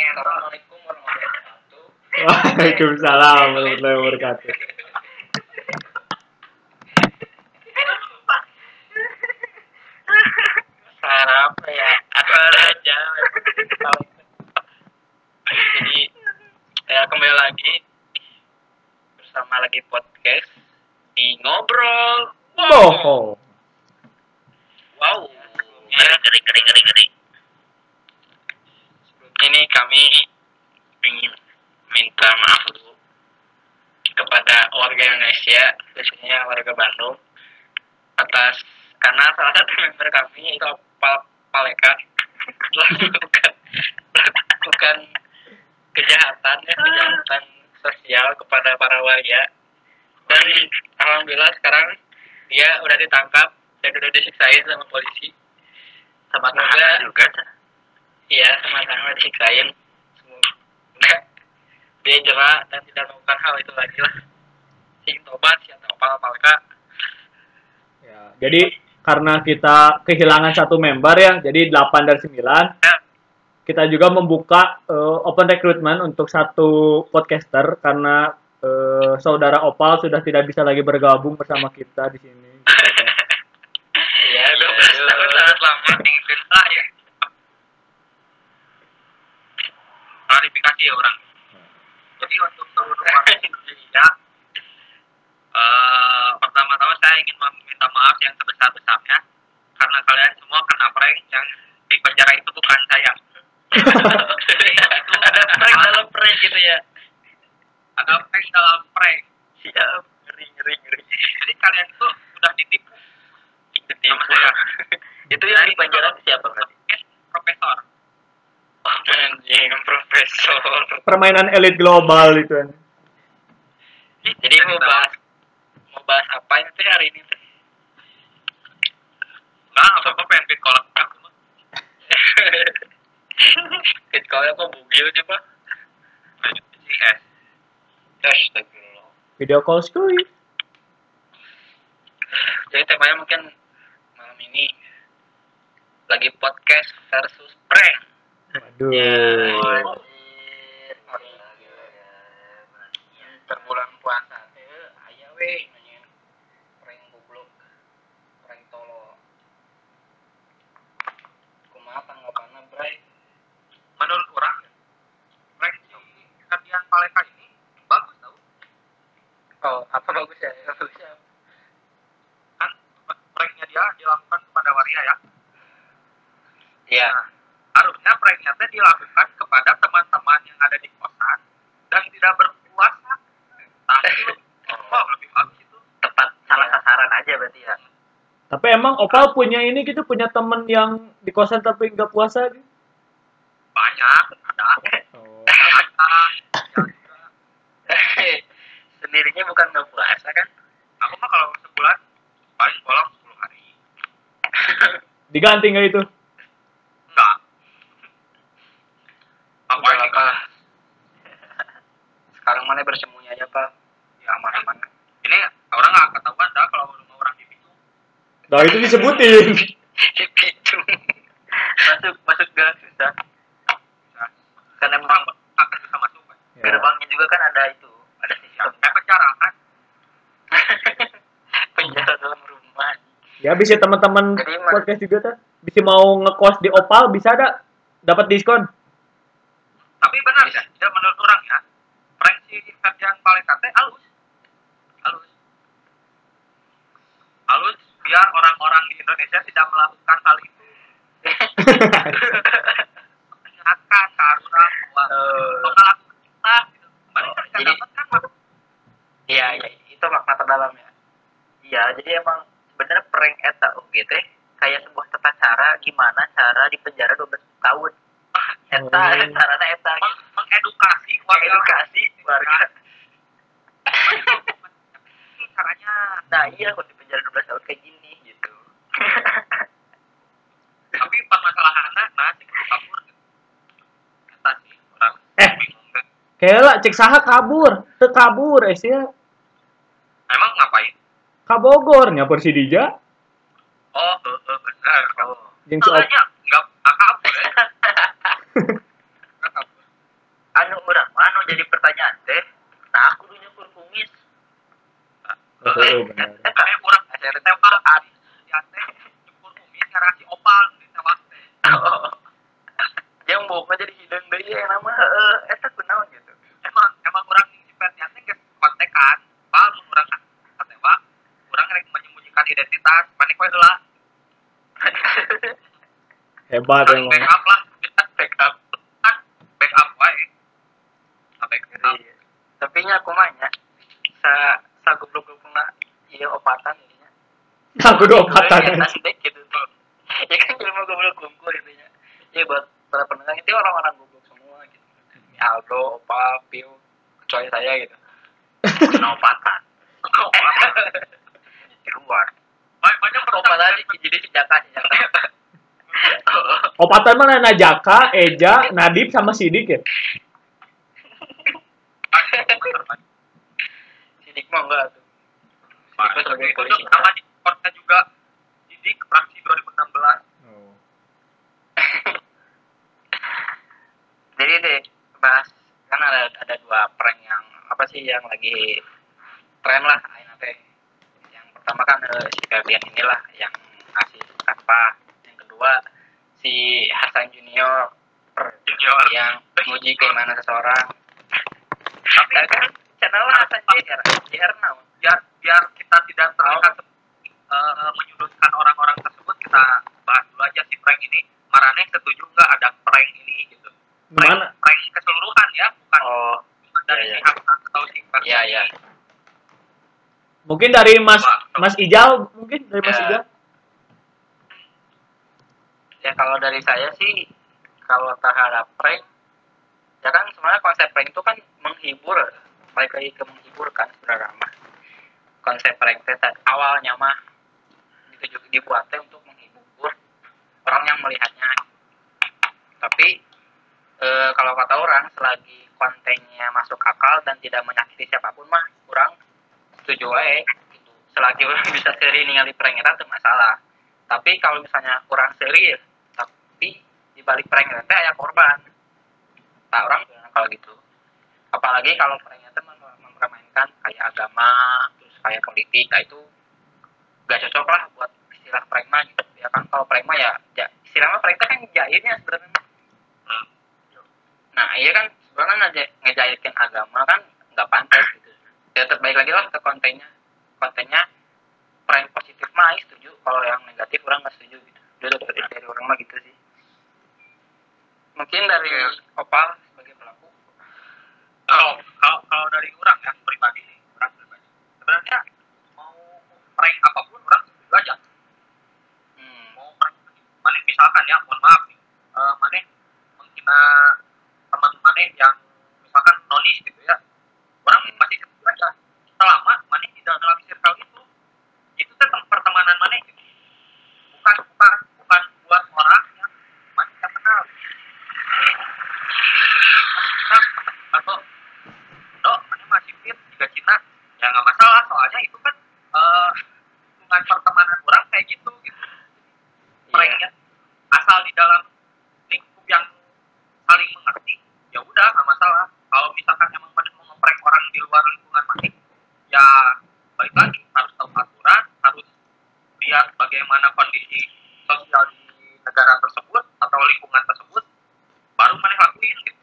Assalamualaikum warahmatullahi wabarakatuh. Waalaikumsalam warahmatullahi wabarakatuh. Apa ya? Ada aja. Jadi ya kembali lagi bersama lagi podcast di ngobrol. Bohong. Wow. Ya, ngeri ngeri ngeri ngeri. Sebelumnya ini kami ingin minta maaf dulu kepada warga Indonesia, khususnya warga Bandung, atas karena salah satu member kami itu Pal Paleka telah melakukan melakukan kejahatan ya kejahatan sosial kepada para warga dan alhamdulillah sekarang dia udah ditangkap dan udah disiksain sama polisi sama Semoga- tahanan juga iya sama sama disiksain semoga dia jerah dan tidak melakukan hal itu lagi lah sing tobat si atau pal palka Ya, jadi karena kita kehilangan satu member ya, jadi 8 dari 9. Kita juga membuka eh, open recruitment untuk satu podcaster karena eh, saudara Opal sudah tidak bisa lagi bergabung bersama kita di sini. ya 12 tahun sangat lama Indonesia ya klarifikasi ya orang jadi untuk seluruh warga Indonesia eh, pertama-tama saya ingin meminta maaf yang sebesar-besarnya karena kalian semua kena prank yang di penjara itu bukan saya. Itu ada prank dalam prank gitu ya? Ada prank dalam prank. Siap ngeri ngeri ngeri jadi kalian tuh udah ditipu. Sama saya. Itu yang di penjara siapa berarti profesor. Anjing profesor. Permainan elit global itu. kan. jadi mau bahas mau bahas apa ini teh hari ini teh nah apa apa pengen pit kolak aku mah pit kolak kok bugil sih pak Astagfirullah Video call skuy. jadi temanya mungkin malam ini lagi podcast versus prank Waduh. terbulan puasa teh aya we nanyain prank goblok prank tolo kumaha tanggapanna bray menurut orang prank si Ferdian Paleka ini bagus tau oh apa bagus ya bagus ya kan pranknya dia dilakukan kepada waria ya Iya. harusnya pranknya teh dilakukan kepada teman-teman yang ada di kosan dan tidak berpuasa. Tapi oh, lebih bagus itu. tepat salah sasaran aja berarti ya Tapi emang Opal punya ini gitu punya temen yang di kosan tapi nggak puasa gitu. Banyak ada. Oh. Ada. sendirinya bukan nggak puasa kan Aku mah kalau sebulan paling bolong 10 hari. Diganti nggak itu? Enggak. Apa ini apa Sekarang mana bersembunyi aja, Pak. Ya aman-aman. Ini orang nggak ketahuan dah kalau rumah orang di pintu. Nah itu disebutin. di pintu masuk masuk gang susah kan emang Orang akan bisa masuk. Pak. Ya. gerbangnya juga kan ada itu ada Ya, sistem kayak penjara kan. penjara dalam rumah Ya bisa teman-teman podcast juga tuh. Bisa mau ngekos di Opal bisa ada dapat diskon. Tapi benar ya, ya menurut orang ya, prank si Ferdian Paleka teh halus. Halus. Halus biar orang-orang di Indonesia tidak melakukan hal itu. Mengingatkan ke orang bahwa Eh. melakukan kita gitu. Kemarin kan Jadi- dapat kan Pak? iya iya itu makna terdalamnya iya jadi emang bener prank eta oke teh kayak sebuah tata cara gimana cara di penjara 12 tahun eta Oh. caranya eta Meng- mengedukasi warga. edukasi warga Ini caranya nah iya kalau di penjara 12 tahun kayak gini gitu tapi permasalahannya nah sing kabur gitu. Eta sih orang Eh. bingung deh. Kela cek saha kabur, teu kabur eh sia. Emang ngapain? Ka Bogor nya Persidija Oh, benar. oh jeung si hebat saling emang. backup lah backup. Backup wae. Backup. Iya. Tapi nya aku mah nya sa sa goblok-goblokna ieu opatan ieu nya. aku dua opatan Eta sih gitu tuh. Ya kan ilmu goblok kumpul itu nya. Ya buat para pendengar itu orang-orang goblok semua gitu. Aldo, Opa, Piu, kecuali saya gitu. Kena opatan. Di luar. Ba- banyak Opa tadi jadi senjata senjata. Opatan mana Najaka Eja Nadib sama Sidik ya Sidik mah enggak tuh. Sidik mah sebagai polisi. nama di Discordnya juga Didik fraksi 2016 Jadi deh bahas kan ada ada dua prank yang apa sih yang lagi tren lah ayeuna teh. Yang pertama kan eh, si Febian inilah yang ngasih tanpa. Yang kedua si Hasan Junior Junior yang menguji keimanan seseorang. Tapi kan channel Hasan Junior, JR naon? biar biar kita tidak terlihat eh, menyudutkan orang-orang tersebut kita bahas dulu aja si prank ini Marane setuju nggak ada prank ini gitu prank, Gimana? prank keseluruhan ya bukan Oh, bukan dari iya, iya. pihak atau si prank iya iya. mungkin dari Mas Mas Ijal mungkin dari Mas Ya. Ijal. Ya kalau dari saya sih kalau terhadap prank ya kan sebenarnya konsep prank itu kan menghibur balik lagi ke menghibur kan sebenarnya mah konsep prank itu awalnya mah dibuatnya untuk menghibur orang yang melihatnya. Tapi eh, kalau kata orang selagi kontennya masuk akal dan tidak menyakiti siapa pun mah kurang setuju aja selagi orang bisa seri ningali prank itu masalah. Tapi kalau misalnya kurang serius tapi di balik prank itu aya korban. Tak orang bilang kalau gitu. Apalagi kalau prank itu mem- mempermainkan kayak agama terus kayak politik nah itu gak cocok lah buat istilah prank mah gitu. Ya kan kalau prank mah ya, ya istilah mah prank itu kan jahilnya sebenarnya Hmm. nah iya kan sebenarnya ngeja- ngejahitin agama kan nggak pantas gitu. Ya terbaik lagi lah ke kontennya kontennya prank positif mah Aing setuju. Kalau yang negatif orang nggak setuju gitu. Dari, dari, dari orang mah gitu sih. Mungkin dari opal sebagai pelaku. Kalau kalau kalau dari orang ya pribadi nih orang pribadi. Sebenarnya mau prank apa pun orang setuju aja. Hmm. mau prank mana misalkan ya mohon maaf nih. Eh, mana menghina teman mana yang misalkan nonis gitu ya orang Hmm. masih setuju aja selama mana tidak dalam circle itu itu tetap pertemanan mana gitu bukan bukan bukan buat orang yang mana tidak kenal nah, atau do mana masih fit juga Cina ya nggak masalah soalnya itu kan eh hubungan pertemanan orang kayak gitu gitu Iya. pranknya asal di dalam lingkup yang saling mengerti ya udah nggak masalah kalau misalkan emang mana mau ngeprank orang di luar lingkungan mana ya balik lagi harus tahu aturan harus lihat bagaimana kondisi sosial di negara tersebut atau lingkungan tersebut baru mana lakuin gitu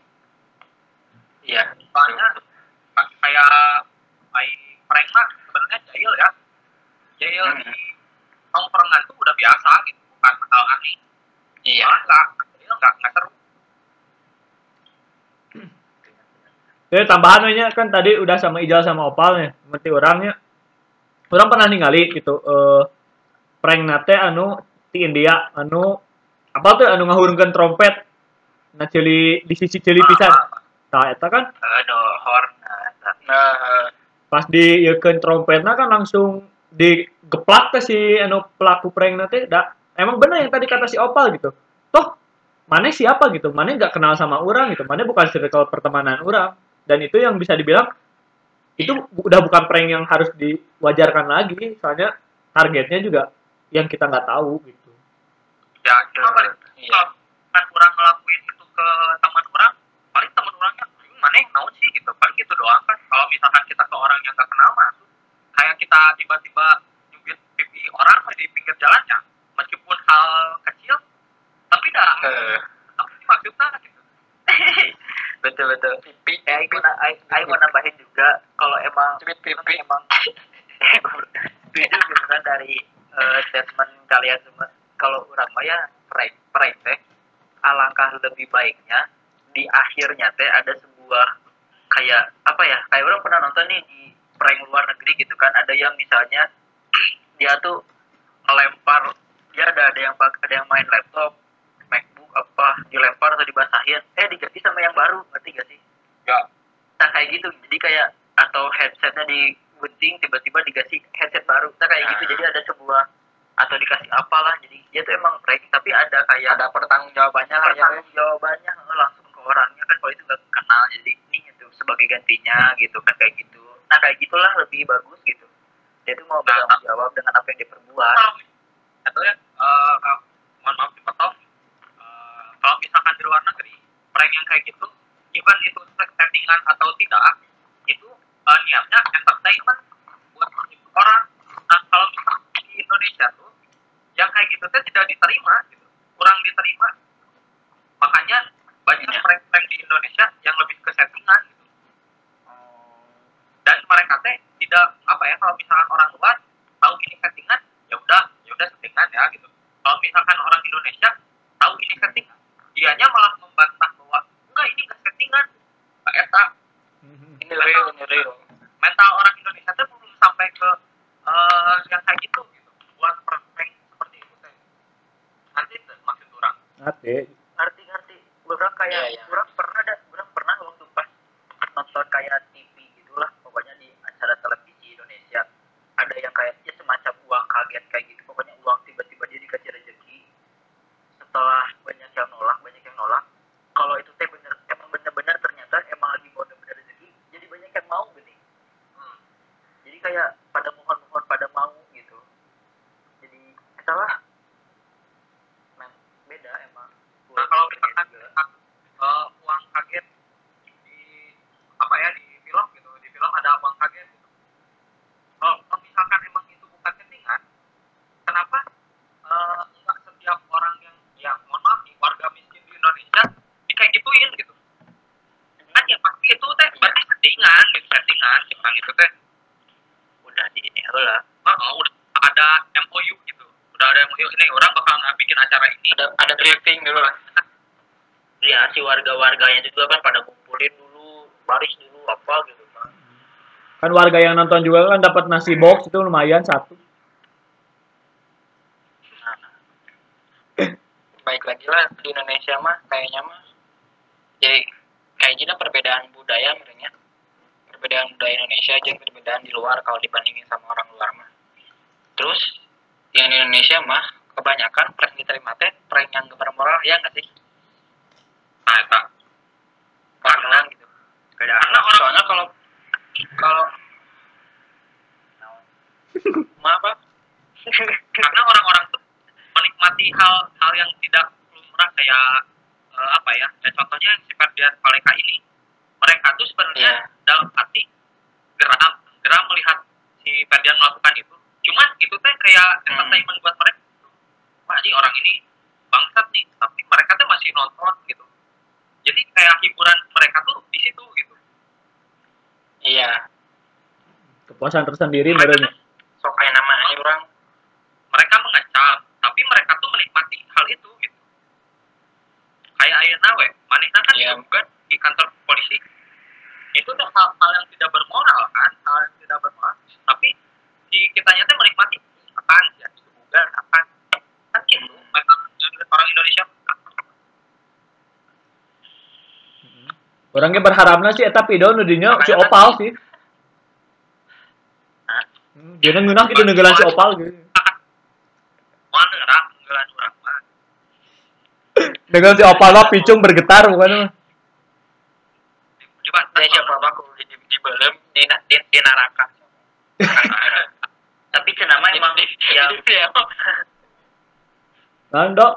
iya soalnya ka- kayak kayak prank mah sebenarnya jahil ya jahil Hmm. di tongkrongan tuh udah biasa gitu bukan hal aneh iya malah nggak jahil nggak nggak seru Jadi tambahan nya kan tadi udah sama Ijal sama Opal nih, ngerti orangnya. Orang pernah ningali gitu eh prank nate anu di India anu apa tuh anu ngahurungkeun trompet. Nah cili di sisi cili pisan. Tah eta kan aduh horn nah eh, pas di yekeun trompetna kan langsung digeplak ke si anu pelaku prank nate da emang bener yang tadi kata si Opal gitu. Toh mana siapa gitu, mana nggak kenal sama orang gitu, mana bukan circle pertemanan orang dan itu yang bisa dibilang itu bu- udah bukan prank yang harus diwajarkan lagi. Soalnya targetnya juga yang kita nggak tahu gitu. Ya cuma paling iya. kalau kan orang ngelakuin itu ke teman orang paling teman orangnya "Hmm, mana yang naon sih? gitu. Paling gitu doang kan. Kalau misalkan kita ke orang yang gak kenal mah kayak kita tiba-tiba nyubit pipi orang di pinggir jalannya meskipun hal kecil tapi dah. Tapi maksudnya? gitu betul betul. Pipi. Ya, aku I mau nambahin juga kalau emang cubit pipi. Emang setuju gitu kan dari eh, statement kalian semua. Kalau orang mah ya prank prank teh alangkah lebih baiknya di akhirnya teh ada sebuah kayak apa ya kayak orang pernah nonton nih di prank luar negeri gitu kan. Ada yang misalnya dia tuh melempar dia ada ada yang ada yang main laptop apa dilempar atau dibasahin. Eh diganti sama yang baru ngerti gak sih? Ya. nah kayak gitu. Jadi kayak atau headsetnya digunting tiba-tiba dikasih headset baru. Nah kayak gitu. Nah. jadi ada sebuah atau dikasih apalah. Jadi dia tuh emang prank tapi ada kayak ada pertanggung jawabannya lah ya pertanggung jawabannya eh, langsung ke orangnya. Kan kalau itu nggak kenal jadi ini itu sebagai gantinya gitu kan kayak gitu. Nah kayak gitulah lebih bagus gitu. Dia tuh mau bertanggung jawab dengan apa yang diperbuat atau ya eh, mohon maaf dipotong kalau misalkan di luar negeri prank yang kayak gitu even itu settingan atau tidak itu eh, niatnya entertainment buat menghibur orang. Nah kalau misalkan di Indonesia tuh yang kayak gitu tuh tidak diterima gitu. Kurang diterima. Makanya banyak Iya. prank-prank di Indonesia yang lebih ke settingan gitu. Dan mereka teh tidak apa ya kalau misalkan orang luar tahu ini settingan ya udah ya udah settingan ya gitu. Kalau misalkan orang Indonesia tahu ini settingan dianya malah membantah bahwa enggak ini enggak settingan. Enggak eta ini real ini real. Mental orang Indonesia tuh belum sampai ke eh, yang kayak gitu gitu. Buat prank seperti itu teh nanti maksud orang? Ngerti. ngerti ngerti. Orang kayak Iya, iya. orang pernah ada orang pernah waktu pas nonton kayak TV gitulah pokoknya di acara televisi Indonesia. Ada yang kayak ya semacam uang kaget kayak gitu pokoknya uang tiba-tiba dia dikasih rezeki setelah banyak yang nolak banyak yang nolak kalau itu teh bener emang bener-bener ternyata emang lagi mau bener rezeki jadi banyak yang mau gini Hmm. jadi kayak pada mohon-mohon pada mau gitu jadi salah nah beda emang Nah kalau misalkan eh, uang kaget di apa ya di film gitu, di film ada uang kaget gitu. Kalau kalau misalkan emang itu bukan settingan, kenapa eh, enggak setiap orang yang yang mohon maaf nih warga miskin di Indonesia di kayak gituin gitu? Kan ya pasti itu teh berarti settingan, gitu, settingan, tentang itu teh. udah di ini lah Oh, udah ada MOU gitu, udah ada MOU ini orang bakal bikin acara ini. ada ada briefing dulu lah ya si warga-warganya juga kan pada ngumpulin dulu baris dulu apa gitu kan Kan warga yang nonton juga kan dapat nasi box itu lumayan satu. baik lagi lah di Indonesia mah kayaknya mah jadi kayak gini perbedaan budaya sebenarnya perbedaan budaya Indonesia aja perbedaan di luar kalau dibandingin sama orang luar mah terus yang di Indonesia mah kebanyakan prank diterima teh prank yang gak bermoral ya nggak sih Nah, eta. karena gitu beda karena orang soalnya kalau kalau maaf apa karena orang-orang tuh menikmati hal-hal yang tidak lumrah kayak eh, apa ya dan contohnya si Ferdian Paleka ini mereka tuh sebenarnya Iya. dalam hati geram geram melihat si Ferdian melakukan itu cuman itu teh kayak Entertainment buat mereka wah ini orang ini bangsat nih tapi mereka tuh masih nonton gitu. Jadi kayak hiburan mereka tuh di situ gitu. Iya. Kepuasan tersendiri mereka sok kayak namanya orang. Mereka mengecam tapi mereka tuh menikmati hal itu gitu. Kayak ayeuna we manehna kan Iya. juga di kantor polisi. Itu tuh hal, hal yang tidak bermoral kan hal yang tidak bermoral. Tapi di kitanya tuh menikmati akan ya bukan akan kan gitu mereka orang Indonesia Orangnya berharapnya sih eta pido nu dinya si opal sih. Hmm, Dia ngeunah gitu negeulan si opal gitu. Dengan si opal mah picung bergetar bukan mah. coba dia siapa baku di di, di belum di, di, di neraka tapi cenama emang yang ya Nando.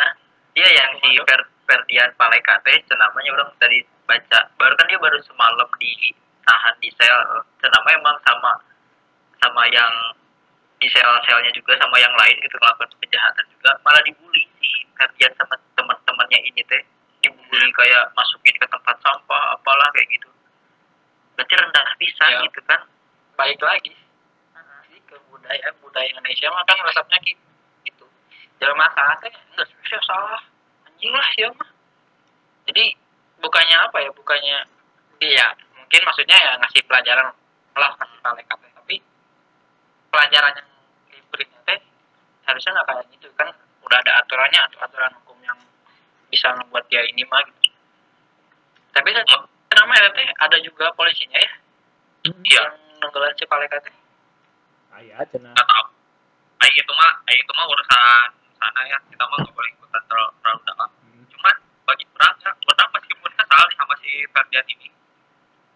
Hah? Iya yang si Fer Ferdian Paleka teh cenamanya orang tadi baca. Baru kan dia baru semalam ditahan di sel. Cenama emang sama sama yang di sel-selnya juga sama yang lain gitu melakukan kejahatan juga. Malah dibully si Ferdian sama teman-temannya ini teh. Dibully kayak masukin ke tempat sampah apalah kayak gitu. Berarti rendah pisan Ya. gitu kan? Baik lagi ke budaya budaya Indonesia mah kan resepnya gitu Jalan masalah teh enggak spesial salah. Anjing lah ya mah. Jadi bukannya apa ya? Bukannya dia mungkin maksudnya ya ngasih pelajaran lah kasih palekat tapi pelajaran yang diberinya teh harusnya nggak kayak gitu kan udah ada aturannya atau aturan hukum yang bisa membuat dia ini mah gitu. Tapi kan namanya teh ada juga polisinya ya Iya. yang nenggelan si palekat teh. Aya cenah. nggak tahu Ayo itu mah ayo itu mah urusan sana ya kita mah nggak boleh ikutan terlalu, terlalu dalam Hmm. cuman bagi orang ya orang meskipun kesal sama si Ferdian ini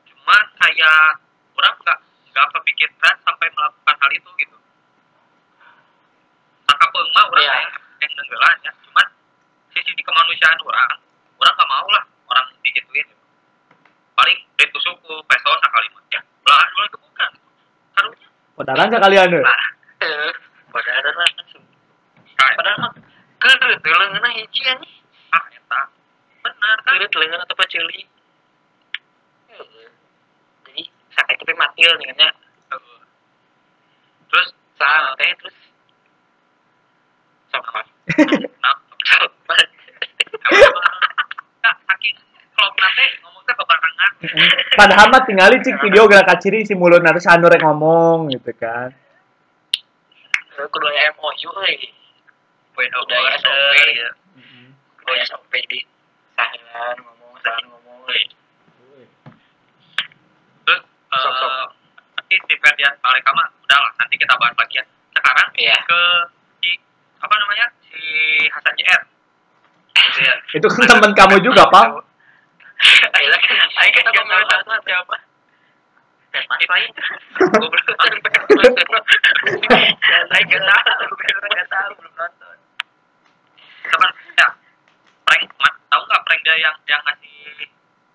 cuman kayak orang nggak nggak kepikiran sampai melakukan hal itu gitu sangka mah orang Iya. yang yang nenggelan ya cuman sisi di kemanusiaan orang orang nggak mau lah orang digituin gitu. paling ditusuk ku peso sekali mah ya belah dua itu bukan Podaran sekalian deh. Nah, padahal ada langsung. Padahal mah keureut teh leungeunna hiji anjing. ah eta benar kan Keureut leungeunna teh paceli. Jadi sakit tapi mati lah dengan Heeh. terus salah teh terus sama nah Nggak, saking kalau nate ngomongnya kebarengan Padahal mah tinggali cik video gerak kaciri si mulut harus anu rek ngomong gitu kan. kudu aya MOU euy. poin SOP ada. ya Kudu aya SOP di sahelan ngomong sahelan ngomong euy. terus eh, nanti si Ferdian Paleka mah udah lah nanti kita bahas lagi ya sekarang Iya. ke si apa namanya si Hasan JR Gitu ya. Itu kan teman kamu juga, Pak. Ayo lah, ayo kita ngomongin satu siapa? Mas lain. Saya nggak tahu, tahu, belum nonton. Teman, ya prank tahu nggak prank dia yang yang ngasih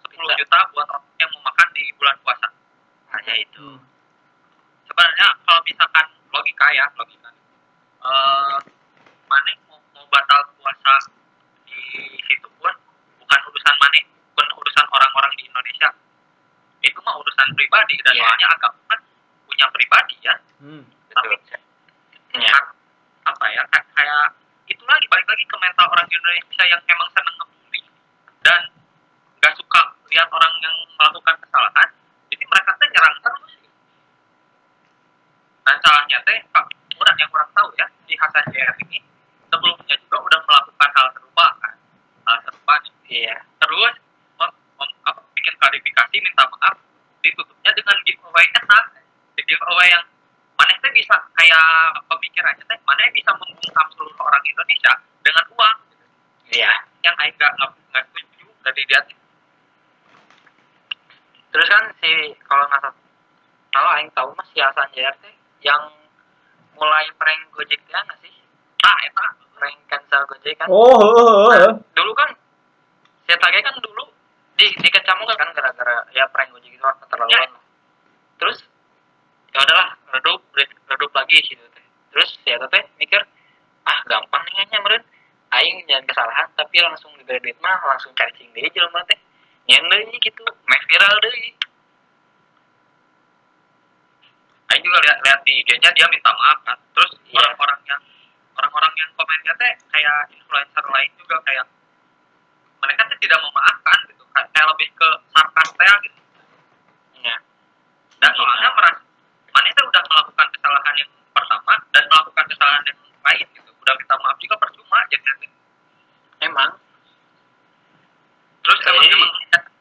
10 juta buat orang yang mau makan di bulan puasa Hanya itu. sebenarnya kalau misalkan logika ya logika eh mana mau, mau batal puasa di situ pun bukan urusan mana orang-orang di Indonesia itu mah urusan pribadi dan Iya. soalnya agama kan punya pribadi ya Hmm. tapi Ya. apa ya kayak, kayak itu lagi balik lagi ke mental orang Indonesia yang emang seneng ngebully dan nggak suka lihat orang yang melakukan kesalahan jadi mereka tuh nyerang terus dan salahnya teh Pak kurang yang kurang tahu ya si Hasan JR ini sebelumnya juga udah melakukan hal serupa kan hal serupa nih Iya. terus mem- mem- apa, bikin klarifikasi minta maaf ditutupnya dengan giveaway eta giveaway yang mana teh bisa kayak pemikirannya teh mana bisa membungkam seluruh orang Indonesia dengan uang Iya. yang Aing nggak nggak nggak setuju dari dia Terus kan si kalau nggak salah, kalau aing tahu mas si Hasan JR teh yang mulai prank Gojek teh nggak sih? ah eta Prank cancel Gojek kan? Oh, heeh, heeh. dulu kan saya tagih kan dulu di di kecamu kan gara-gara ya prank Gojek itu kan keterlaluan lah. Terus ya udahlah redup re- redup lagi gitu teh. Terus ya teh mikir ah gampang nih kayaknya meren aing jangan kesalahan tapi langsung diberi duit mah langsung cacing deh jelema teh nyen deui gitu make viral deui Aing juga lihat lihat di IG-nya dia minta maaf kan terus Iya. orang-orang yang orang-orang yang komennya teh kayak influencer lain juga kayak mereka tuh tidak memaafkan gitu kayak kayak lebih ke sarkas teh gitu ya dan Iya. soalnya merasa mana itu udah melakukan kesalahan yang pertama dan melakukan kesalahan yang lain gitu udah minta maaf juga percuma aja nanti emang terus emang Jadi- emang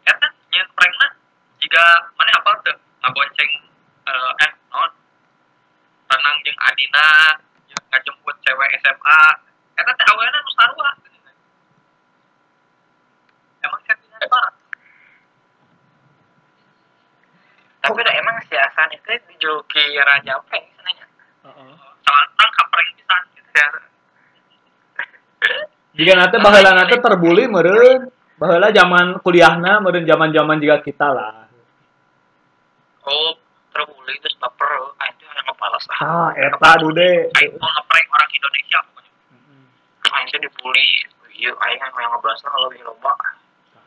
ya kan yang prankna jika mana apa tuh ngabonceng eh eh non tenang jeung Adina jeung ngajemput cewek SMA eta teh awalnya nu sarua emang settingan banget tapi udah emang si Hasan itu raja prank sebenarnya Heeh. soal orang kapring pisan gitu ya Jika nanti baheula nanti terbuli meureun. Baheula zaman kuliahna meureun zaman-zaman juga kita lah. oh terbuli terus baper aing tuh yang ngepalas lah Ah, eta dude. mau ngeprank orang Indonesia pokoknya tuh dibully iya aing yang ngebahasnya kalau lebih loba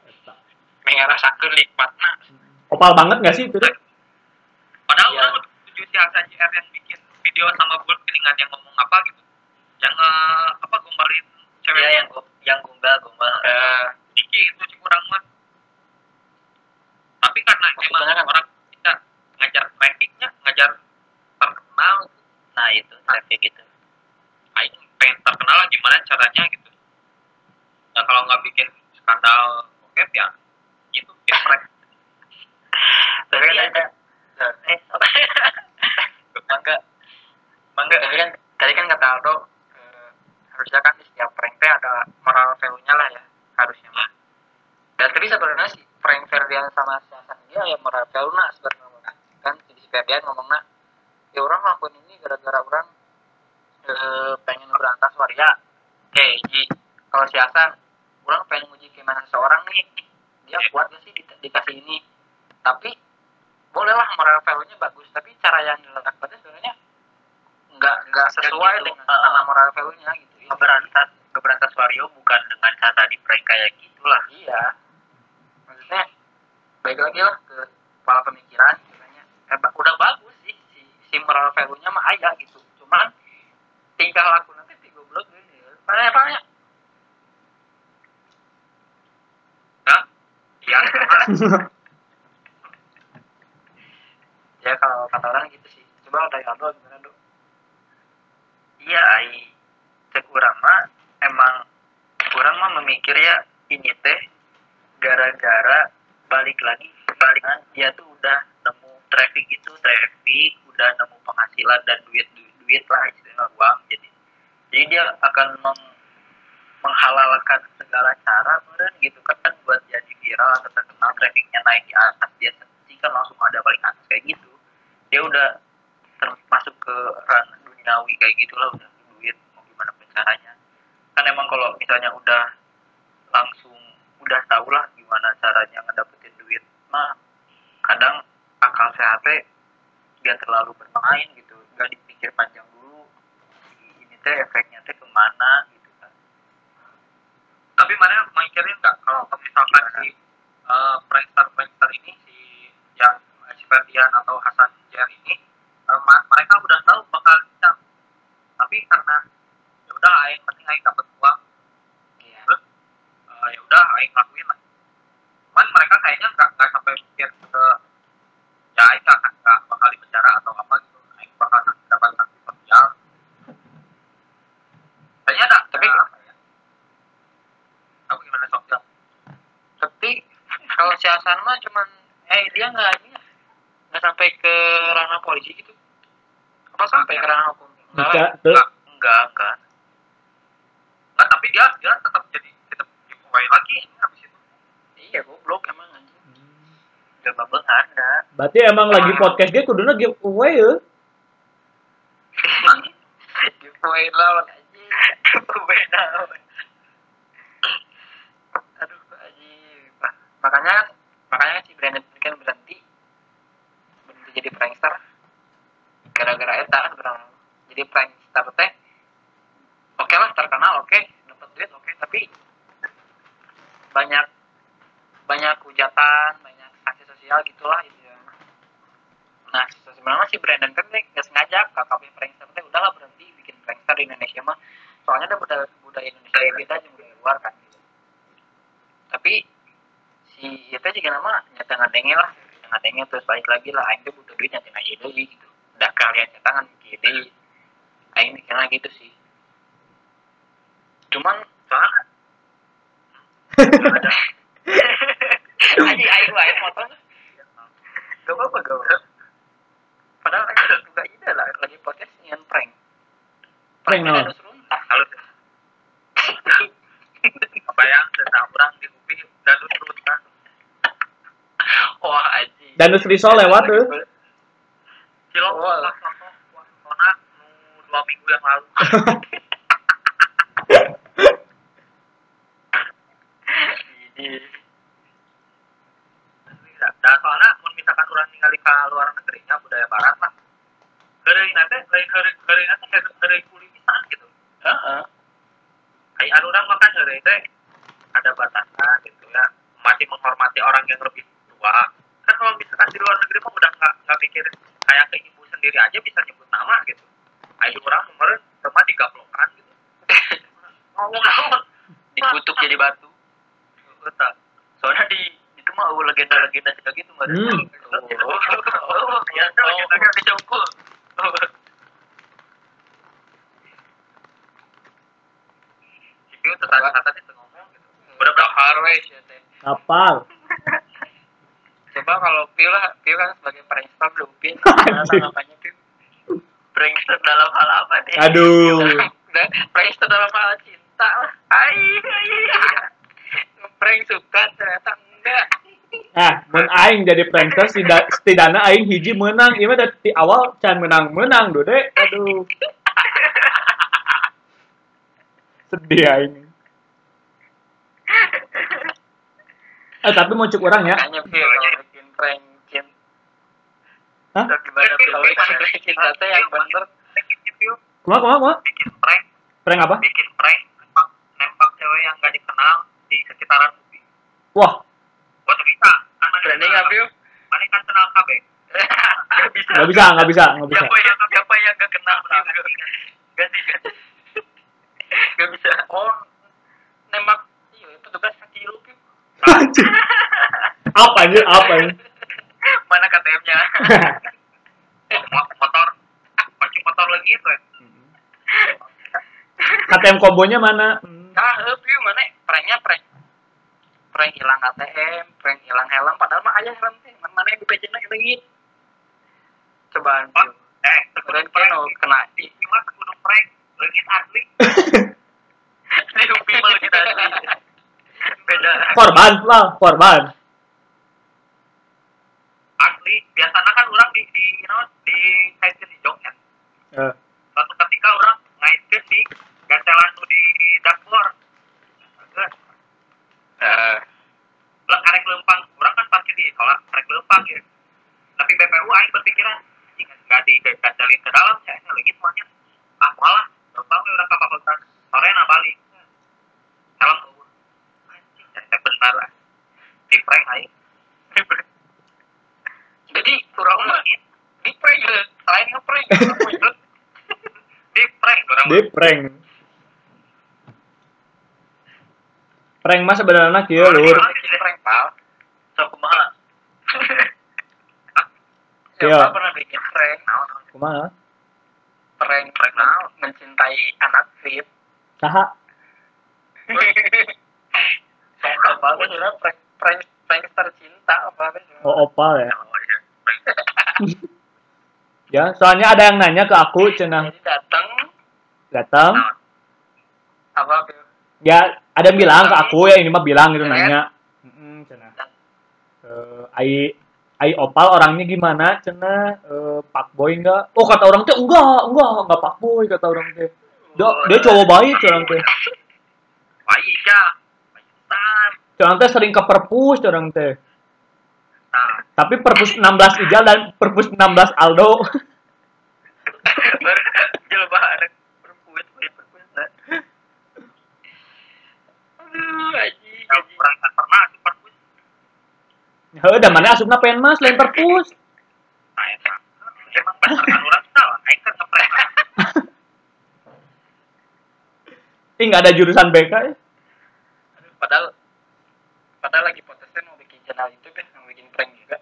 Eta. mengerasakan nikmatna Opal banget gak sih itu? teh? Padahal Iya. orang udah setuju si Hasan JR yang bikin video sama Bull Pilingan yang ngomong apa gitu. Yang eh, apa gue cewek Iya yang gu- yang gombal gombal. Eh, tinggi itu sih kurang mah tapi karena Maksudnya emang kan- orang kita ngajar trafficnya ngajar terkenal Nah itu traffic itu. aing pengen terkenal lah gimana caranya gitu nah kalau nggak bikin skandal oke ya gitu bikin prank tapi kan Tapi ada. Eh apa? mangga mangga tapi kan tadi kan kata Aldo eh, harusnya kan di setiap prank teh ada moral value nya lah ya harusnya mah. Dan tapi sebenarnya si prank Ferdian sama si Hasan dia ya moral value nah sebenarnya kan jadi si Ferdian ngomongnya ya orang ngelakuin ini gara-gara orang eh, pengen berantas waria. Ji. Kalau si Hasan orang pengen nguji gimana seseorang nih dia kuat gak sih di- dikasih ini? Tapi bolehlah moral value-nya bagus tapi cara yang dilakukan sebenarnya nggak nggak sesuai gitu. dengan sama moral value-nya gitu ya. Ngeberantas ngeberantas Wario bukan dengan cara di prank kayak gitulah. iya. Maksudnya baik lagi lah ke kepala pemikiran sebenarnya eh, udah bagus sih si, si moral value-nya mah ada gitu. Cuman tingkah laku nanti si goblok gini tanya tanya. Nah iya ya kalau kata orang gitu sih. Coba dari Aldo gimana dok Iya, ai cek urang mah emang kurang mah memikir ya ini teh gara-gara balik lagi balik dia tuh udah nemu traffic itu traffic udah nemu penghasilan dan duit duit, duit lah istilah uang jadi jadi dia akan meng- menghalalkan segala cara meren gitu kan buat jadi viral atau terkenal trafficnya naik di atas dia sih kan langsung ada paling atas kayak gitu. Dia udah termasuk ke ranah duniawi kayak gitulah udah duit mau gimana pun caranya. Kan emang kalau misalnya udah langsung udah tau lah gimana caranya ngedapetin duit mah kadang akal sehatnya dia terlalu bermain gitu. Nggak dipikir panjang dulu ini teh efeknya teh ke mana? gitu kan. Tapi mana mikirin nggak kalau misalkan si uh, prankster prankster ini si yang si Ferdian atau Hasan Jer ini eh, ma- mereka udah tahu tapi karena ya udah aing penting aing dapat uang. Iya. Terus eh, ya udah aing lakuin lah. Cuman mereka kayaknya nggak nggak sampai mikir ke ya aing nggak nggak bakal di penjara atau apa gitu. Aing bakal dapat sanksi sosial. Kayaknya ada Tapi- apa ya? kamu gimana sosial tapi kalau si Hasan mah cuman eh dia nggak ini ya, nggak sampai ke ranah polisi gitu. Apa sampai ke ranah hukum Nggak, Enggak, enggak enggak enggak. Nah, tapi dia dia tetap jadi tetap giveaway lagi habis itu. iya goblok emang anjing. Babeng ada Berarti emang lagi podcast gue kuduna giveaway ya. giveaway lawan. Anjing beda aduh anjing. Nah, makanya makanya si Brandon kan berhenti. Berhenti jadi prankster. Gara-gara eta sebenarnya jadi prankster teh oke? Lah terkenal oke? Dapat duit oke tapi banyak banyak hujatan banyak sanksi sosial gitulah gitu ya. Nah sebenarnya si Brandon kan nggak sengaja KKP prankster teh udahlah berhenti bikin prankster di Indonesia mah. Soalnya ada budaya budaya Indonesia yang beda budaya luar kan? Gitu tapi si itu juga nama nyata ngadenge lah. Ngadenge terus balik lagi lah aing teh butuh duit nyata aja gitu. Udah kalian nyata kan gini mikirnya gitu sih. Cuman Soalnya aja aing wae motor. Gak apa-apa gak apa padahal aing juga ide lah lagi podcast nyian prank. Prank naon? ada seruntah kalau bayang tentang orang di UPI dan lu terus kan wah aji Danus Risol lewat tuh. kilo Oh. pas langsung kona nu dua minggu yang lalu ini dan soalnya mun misalkan orang ningali ke luar negeri nya budaya barat lah hari nanti lain hari hari nanti hari kulit pisan gitu heeh Ay, anu orang makan hari teh ada batasan gitu ya masih menghormati orang yang lebih tua kan kalau misalkan di luar negeri mah udah nggak nggak mikirin kayak ke ibu sendiri aja bisa nyebut nama gitu ayo orang kemarin sama digablokan gitu ngomong naon dikutuk jadi batu Betul. soalnya di itu mah oh, legenda-legenda juga gitu nggak ada Hmm. oh, oh, biasa legenda dicungkul Cipiu tuh tadi tadi tuh ngomong gitu Udah dahar weh sih teh. Kapal. Coba kalau Pio lah, Pio kan sebagai prankster lu Pio. Anjing. Tanggapannya Pio. prankster dalam hal apa nih Aduh. Udah, prankster dalam hal cinta lah. Ai. Ngeprank suka ternyata enggak. Nah, mun aing jadi prankster setida- setidaknya aing hiji menang. Ieu mah dari awal can menang-menang dode. Aduh. Sedih aing. Eh, tapi mau cek orang ya. Makanya kalau bikin prank cinta. Hah? gimana Kalau bikin prank cinta yang bener. Kumaha kumaha kumaha? bikin prank. Prank apa? bikin prank nembak nembak cewek yang gak dikenal di sekitaran UPI Wah, Waktu bisa. Kan Berani nggak Pio? mana kan kenal KB nggak bisa. Nggak bisa, nggak bisa, nggak bisa. siapa yang siapa yang gak kenal? Ganti ganti nggak bisa. Oh, nembak. Iya, petugas kaki lu. Apa anjir? Apa ini? mana KTM-nya Mo- motor. Kunci motor lagi itu KTM kombonya mana? Nah, eh, Pio mana? Pranknya prank. Prank hilang ATM, prank hilang helm. Padahal mah ayah helm teh. Mana mana yang dipejena gitu. Cobaan Pio. eh Keren kan kena di cuma kudu prank lagi asli di UPI malah kita asli beda Korban lah, korban. asli biasanya kan orang di di you know, di kaitkan di jog ya Eh, suatu ketika orang ngaitkan di gacelan tuh di dashboard. Eh, lah karek lempang. Orang kan parkir di tolak karek lempang ya. Tapi BPU aing berpikiran "Ih, nggak di gacelin ke dalam ya lagi semuanya. Ah malah. Lempang orang kapal besar sore na balik helm turun anjing ya benar lah. Di prank aing Jadi kurang mah di prank ya. Selain ngeprank, kurang mah itu. di prank orang Di prank. Prank mah sebenarnya kieu lur. Di prank pal. so kumaha Iya. Siapa pernah bikin prank? Kumaha? Prank prank naon? mencintai anak fit. Saha? Apa apa sudah prank prank prankster cinta apa. Oh, opal ya. Oh, iya. Ya, soalnya ada yang nanya ke aku cenah Jadi datang datang. apa? Ya, ada yang bilang ke aku ya ini mah bilang gitu nanya. Eh, ai ai opal orangnya gimana cenah Eh, pak boy enggak? Oh, kata orang teh enggak, enggak, enggak pak boy kata orang teh. Dia, dia cowok baik orang teh. Iya, Pan. Orang teh sering ke perpus orang teh. Nah, Tapi perpus 16 Ijal dan perpus 16 Aldo. Kurang kan pernah sih perpus. Heuh, mana asupna pen mas lain perpus. Nah. Emang bener kan orang salah, aing kan ngeprank lah. Ih, enggak ada jurusan BK ya. Padahal padahal lagi potensi mau bikin channel YouTube ya, mau bikin prank juga.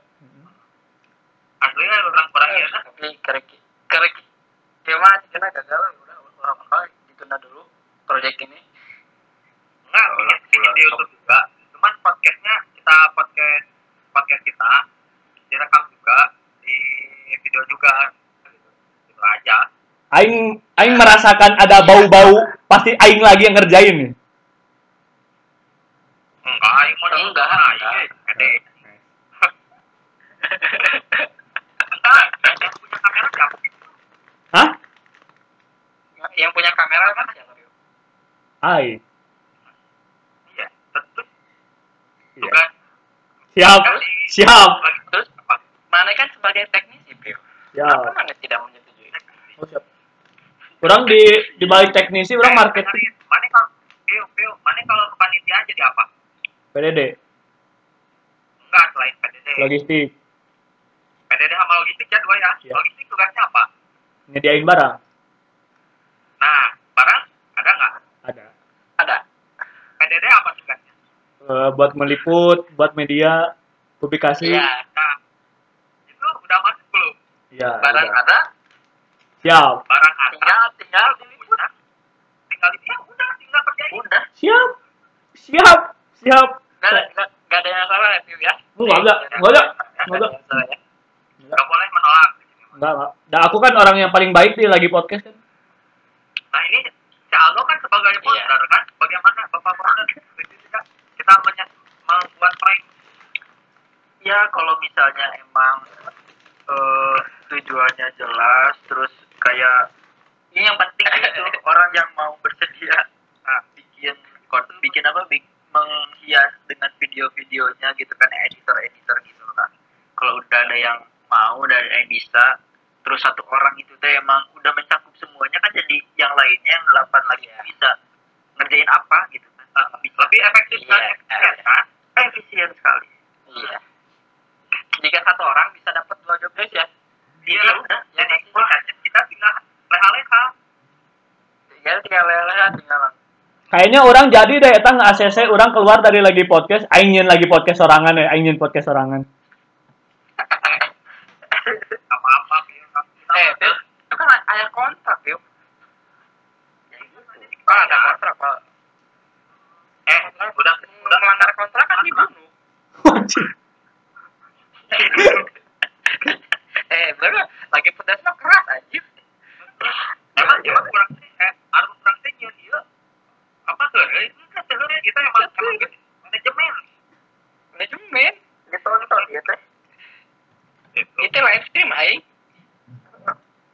Aslinya orang-orang ya kan. Tapi kerek kerek ya mah channel gagal udah orang orang ditunda dulu proyek ini. Enggak, bikin bikin di YouTube juga. Cuman podcastnya kita podcast podcast kita direkam juga di video juga. Gitu aja. Aing aing merasakan ada bau-bau pasti aing lagi yang ngerjain nih. Enggak, aing mau Enggak, enggak. iya, yang punya kamera siapa? Hah? Yang punya kamera kan siapa Pio? Ai. Iya, terus Tugas Siap. Siap. Terus mana kan sebagai teknisi Pio? Ya. Mana tidak menyetujui? Oh, siap. Orang di di balik teknisi orang marketing Mana kalau Pio, Pio, mana kalau kepanitiaan jadi apa? PDD, Enggak, selain PDD. logistik, PDD sama logistiknya dua ya. Iya. Logistik tugasnya apa? nyediain barang. Nah, barang ada nggak? Ada. PDD apa tugasnya? Eh, buat meliput, buat media, publikasi. Iya. Nah, itu udah masuk belum? Iya. Barang udah. ada, Siap. Barang ada. tinggal tinggal. Tinggal ya udah, tinggal kerjain. Udah. Siap. Siap. Siap. Gak, gak, gak ada yang salah ya, Piu ya? Enggak ada, enggak ada. Enggak ada. yang salah ya. Gak boleh menolak. Enggak, enggak. Dan aku kan orang yang paling baik di lagi podcast kan. Nah ini si Aldo kan sebagai Iya. founder kan, bagaimana Bapak founder kita kita menye- membuat prank ya kalau misalnya emang eh, tujuannya jelas terus kayak ini yang penting itu orang yang mau bersedia ah, bikin bikin apa bik- menghias dengan video-videonya gitu kan editor-editor gitu kan. Kalau udah ada yang mau ada yang bisa terus satu orang itu teh emang udah mencakup semuanya kan jadi yang lainnya yang delapan lagi bisa ngerjain apa gitu kan nah, lebih, lebih efektif Iya. kan, efisien kan? efisien sekali Iya. Jika satu orang bisa dapat dua job desk ya, Iya Iya, udah, ya, jadi pasti. makanya kita tinggal leha-leha. tinggal tinggal leha tinggal Kayaknya orang jadi deh eta nge-ACC orang keluar dari lagi podcast, nyeun lagi podcast sorangan ya, aing nyeun podcast sorangan. Apa-apa gitu. Eh, Piu, itu kan ada kontrak, Piu. Ya, gitu. Pak, ada kontrak, Pak. Eh, udah Udah melanggar kontrak kan dibunuh. eh, baru lagi pedas mah keras anjir. emang emang kurang eh harus kurang tinggi dia apa tuh eh, ini kan sebenarnya kita emang emang gini, manajemen Manajemen. ditonton ya teh Gitu. Itu live stream aing.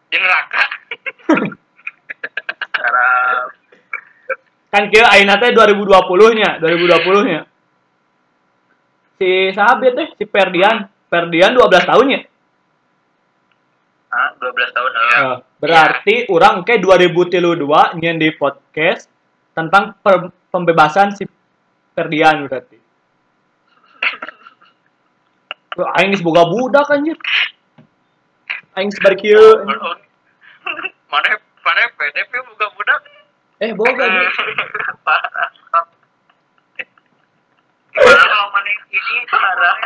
Di neraka. cara Kan kira ayeuna teh 2020-nya, 2020-nya. Si sahabat teh, si Perdian, Perdian 12 tahun ya. ah 12 tahun eh. Eh, berarti orang ke 2032 nyen di podcast tentang per- pembebasan si Perdian berarti. Aing geus boga budak anjir. Aing sebar kieu. Mana mana PDP buka budak. Eh, boga gimana kalau mana ini parah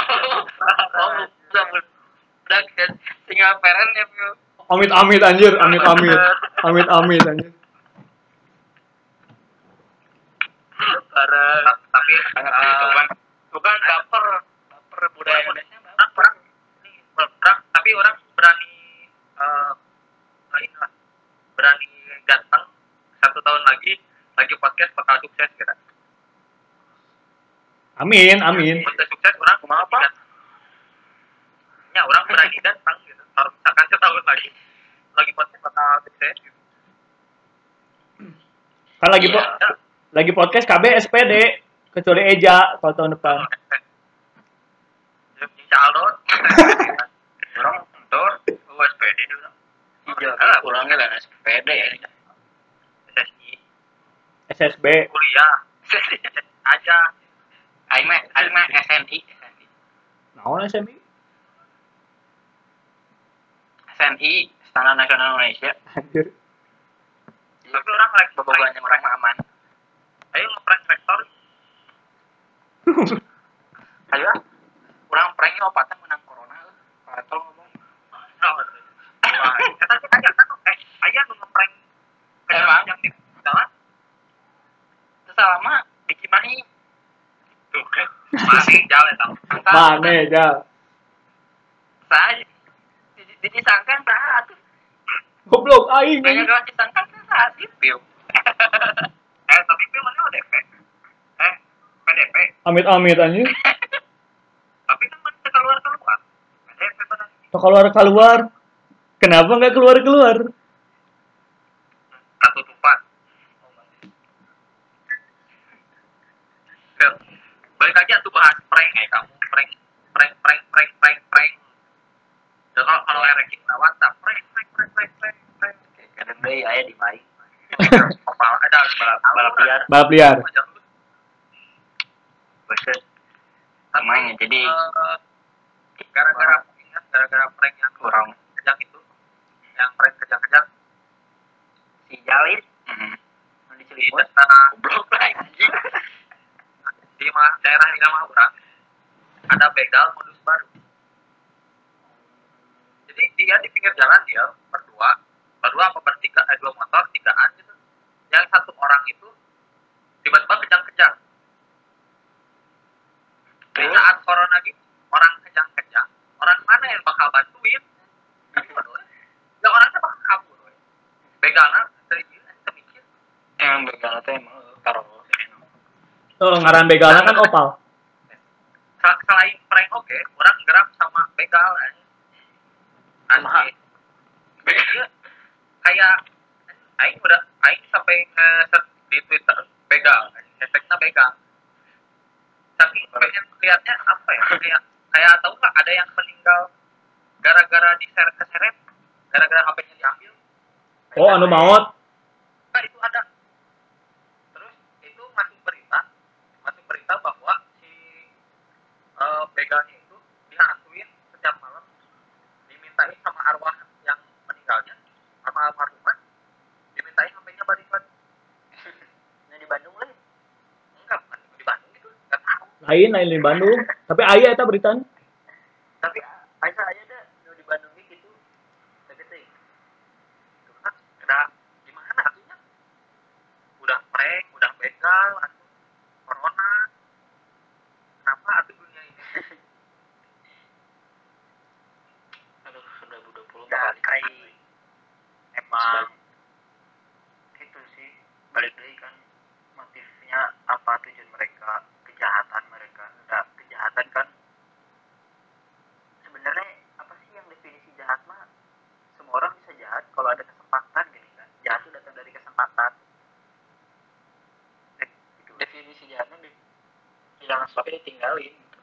Oh, kan. Tinggal ya. Amit amit anjir, amit amit. Amit amit anjir. parah tapi Sangat itu. Bukan baper. Baper budaya Indonesia. baper. orang tapi orang berani eh lain lah berani ganteng satu tahun lagi lagi podcast bakal sukses kira Amin, amin. untuk sukses orang Kumaha, Pak? ya orang berani ganteng gitu kalau misalkan setahun lagi lagi podcast bakal sukses gitu. Kan lagi Iya. po- lagi podcast KB SPD kecuali Eja kalau tahun depan. Insya Allah orang motor USPD dulu Hijau. Ah, Pulangnya lah sepeda ya. SSB. kuliah aja Aing mah aing mah SNI. Naon SMI? SNI Standar Nasional Indonesia. Anjir. tapi orang like Boboganya orang mah aman. ayo ngeprank rektor Ayo ah. Urang prank ieu opatan menang corona. Patol ngomong. Wah, kita sih aja kan eh ayah ngeprank Emang? yang di jalan lama di Cimahi tuh kan masih jalan tau angka Mana ja? saya di tah atuh. Goblok aing. Anjir. kalau disangkan tah sih piu. eh tapi itu mana ODP eh PDP Amit amit anjir. tapi kan mana keluar keluar PDP Tuh keluar keluar. Kenapa nggak keluar keluar? ketutupan Oke, balik aja tuh bahas prank eh kamu. Prank prank prank prank prank prank. Dan kalau kalau ranking lewat tak prank prank prank prank prank prank. Kadang deui aya di mai apa ada balap balap liar. Balap liar. Bosen. Namanya jadi Eh, gara-gara ingat gara-gara prank yang kurang. kejang itu. Yang prank kejang-kejang. Si Jalis Mhm. nu di di Cilegon tanah Goblok lah. rumah daerah di rumah orang ada begal modus baru. Jadi dia di pinggir jalan dia berdua berdua apa bertiga eh dua motor tigaan gitu. Yang satu orang itu tiba-tiba kejang-kejang. Di saat corona gitu orang kejang-kejang orang mana yang bakal bantuin? Ya orangnya bakal kabur begalnya dari dia mikir Emang begal teh emang karo Oh, ngaran begalnya kan opal. Sa- selain prank oke orang gerak sama begal Iya. kayak aing udah aing sampai nge di twitter begal hashtagnya begal tapi pengen lihatnya apa ya kayak kayak tahu nggak ada yang meninggal gara-gara diseret keseret gara-gara HP-nya diambil Oh, anu maut. Nah, itu ada. Terus itu masuk berita, masuk berita bahwa si eh, begalnya itu dihantuin setiap malam, dimintain sama arwah yang meninggalnya, sama almarhumah, dimintain HP-nya balik lagi. Nah di Bandung lah. Enggak, bukan di Bandung gitu, enggak tahu. Lain lain di Bandung. Tapi aya eta beritanya. Tapi Aisyah aja dah nu di Bandung ge gitu. Tapi teh Karena udah gimana artinya? Udah prank, udah begal, atuh corona. Kenapa atuh dunia ini? aduh sudah 20 dan balik kai emang itu sih balik lagi kan motifnya apa tujuan mereka kejahatan mereka enggak kejahatan kan sebenarnya apa sih yang definisi jahat mah semua orang bisa jahat kalau ada kesempatan gini kan jahat itu datang dari kesempatan Eh, gitu. definisi jahatnya di hilang tapi ditinggalin gitu.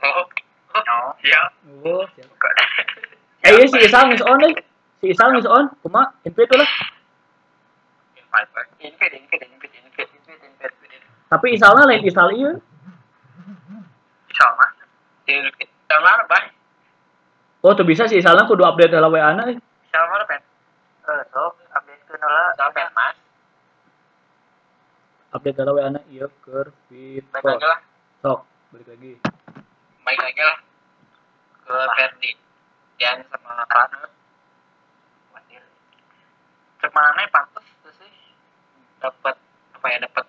Oh, Oh, iya. Oh, siap. Eh, iya si Isal geus on euy. Si Isal geus on. Kumaha? Invite lah. Tapi Isalna lain Isal ieu. Insya Allah. invite kamar bah Oh, tuh bisa si Isalna kudu update heula WA-na euy. kamar pen eh, sok update ke nola sampai mas Update heula WA-na ieu keur baik Vito. lagi lah Sok, balik lagi. baik lagi lah ke Ferdi Dian sama Rana Wadir cek mana pantas tuh sih dapat apa ya dapat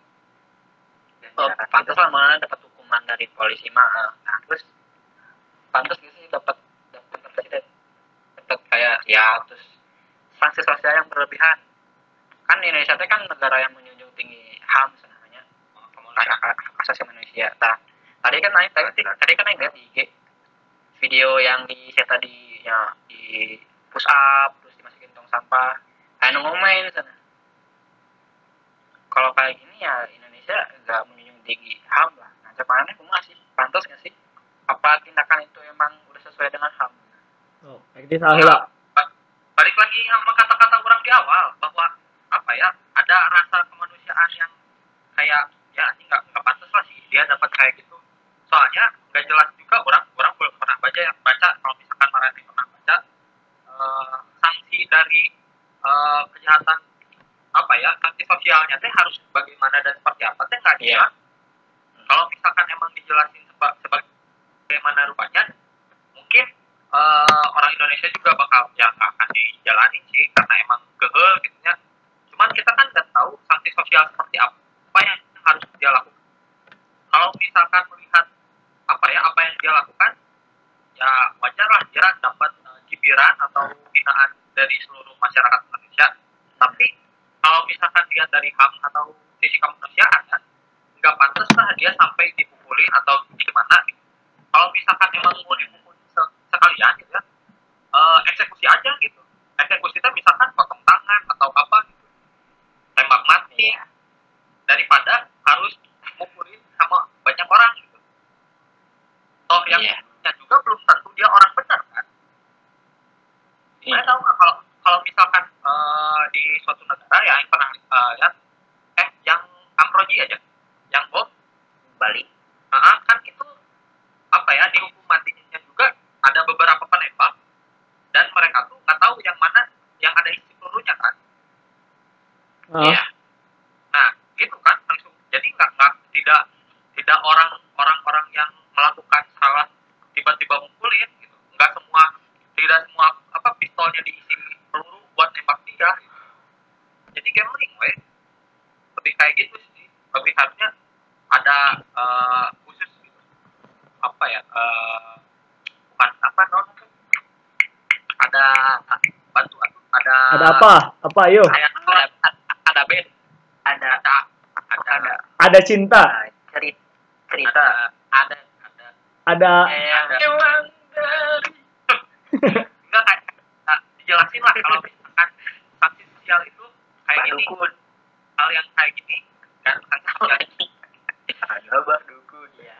oh, pantas lah mana dapat hukuman dari polisi mah nah terus pantas gitu sih dapat dapat presiden ya terus sanksi sosial yang berlebihan. Kan Indonesia itu kan negara yang menjunjung tinggi HAM sebenarnya hak hak asasi manusia. Nah tadi kan naik tadi, tadi kan naik di IG video yang di saya tadi ya di push up terus dimasukin tong sampah. Kayak ngomongin sana. Kalau kayak gini ya Indonesia nggak menjunjung tinggi HAM lah. Nah cuman aku masih pantas nggak sih? Apa tindakan itu emang udah sesuai dengan HAM Oh, aktif heula. Balik lagi sama kata-kata orang di awal bahwa apa ya ada rasa kemanusiaan yang kayak ya ini nggak nggak pantas lah sih dia dapat kayak gitu soalnya nggak jelas juga orang orang belum pernah baca yang baca kalau misalkan Marani pernah baca eh, sanksi dari eh, kejahatan apa ya sanksi sosialnya teh harus bagaimana dan seperti apa teh nggak Iya. jelas kalau misalkan emang dijelasin seba, sebagaimana rupanya eh, orang Indonesia juga bakal ya akan dijalani sih karena emang kehel gitu ya cuman kita kan nggak tahu sanksi sosial seperti apa yang harus dia lakukan. Kalau misalkan melihat apa ya apa yang dia lakukan ya wajar lah dia dapat cibiran atau hinaan dari seluruh masyarakat Indonesia. Tapi kalau misalkan dia dari HAM atau sisi kemanusiaan kan nggak pantas lah dia sampai dipukulin atau gimana. Kalau misalkan emang mau sekalian gitu ya. Eh, eksekusi aja gitu. Eksekusi itu misalkan potong tangan atau apa gitu. Tembak mati. Daripada harus mukulin sama banyak orang gitu. Toh yang Iya. yang juga belum tentu dia orang benar kan? Iya. saya tahu nggak kalau kalau misalkan eh, di suatu negara ya yang pernah eh, lihat eh yang Amroji aja yang bom Bali Nah, kan itu apa ya dihukum matinya juga ada beberapa penembak dan mereka tuh nggak tahu yang mana yang ada isi pelurunya kan. Ah, Iya. Nah, gitu kan langsung. Jadi nggak nggak tidak tidak orang orang-orang yang melakukan salah tiba-tiba mukulin gitu nggak semua tidak semua apa pistolnya diisi peluru buat nembak dia gitu. jadi gambling weh lebih kayak gitu sih lebih harusnya ada eh, khusus gitu apa ya eh, bukan apa non ada bantu ada Ada apa? Kayak ada ada bed ada ada ada. Ada cinta, nah, cerita. Cerita ada ada. Ada kayak Emang dari enggak kayak nah, dijelasin lah kalau misalkan sanksi sosial itu kayak gini dukun hal yang kayak gini kan sanksi sosial ada bah dukun ya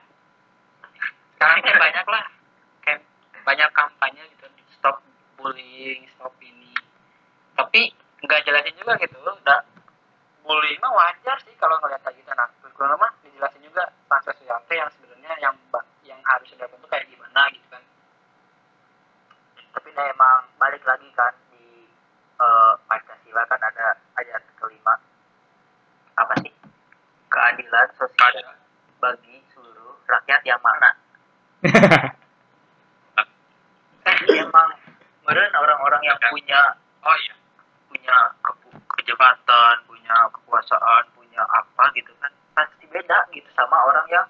sekarang kan banyak lah kayak banyak kampanye gitu stop bullying stop ini tapi nggak jelasin juga gitu udah bullying mah wajar sih kalau ngeliat kayak gitu nah terus gue mah dijelasin juga sanksi sosial teh yang sebenarnya yang ba- yang harus dilakukan tuh kayak gimana gitu kan tapi nah emang balik lagi kan di eh, Pancasila kan ada ayat kelima apa sih keadilan sosial bagi seluruh rakyat yang mana jadi emang meren orang-orang yang punya oh iya. punya ke- kejabatan punya kekuasaan punya apa gitu kan pasti beda gitu sama orang yang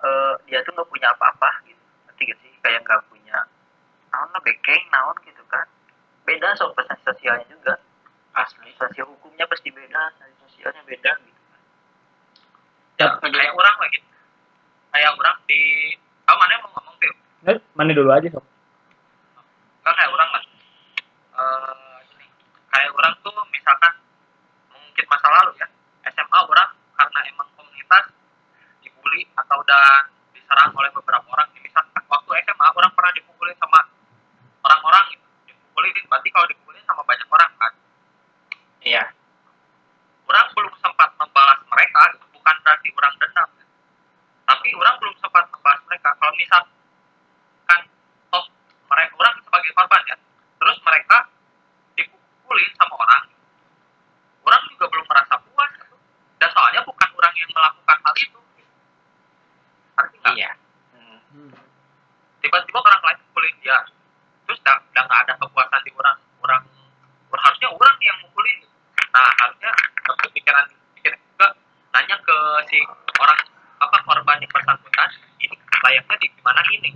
eh, dia tuh nggak punya apa-apa gitu. Nanti gitu sih? Kayak nggak punya naon lah bekeng naon gitu kan. Beda soal pesan sosialnya juga. Asli. Sosial hukumnya pasti beda sosialnya beda gitu ya, kayak orang lagi. Kayak orang di kamu mana yang mau ngomong tuh Eh, mana dulu aja sob. kan kayak orang lah Eh, gini kayak orang tuh misalkan mungkin masa lalu ya SMA orang karena emang komunitas dibully atau dan diserang oleh beberapa orang misalkan waktu SMA orang pernah dipukulin sama orang-orang gitu dipukulin berarti kalau dipukulin sama banyak orang kan iya orang belum sempat membalas mereka gitu. bukan berarti orang dendam ya. tapi orang belum sempat membalas mereka kalau misal kan oh mereka orang sebagai korban ya terus mereka dipukulin sama orang orang juga belum merasa puas gitu. dan soalnya bukan orang yang melakukan hal itu Arti nggak? iya Hmm. tiba-tiba orang lain mukulin dia terus udah udah nggak ada kepuasan di orang orang orang- harusnya orang yang mukulin nah harusnya kepikiran pikiran juga nanya ke si orang apa korban yang bersangkutan ini layaknya di mana ini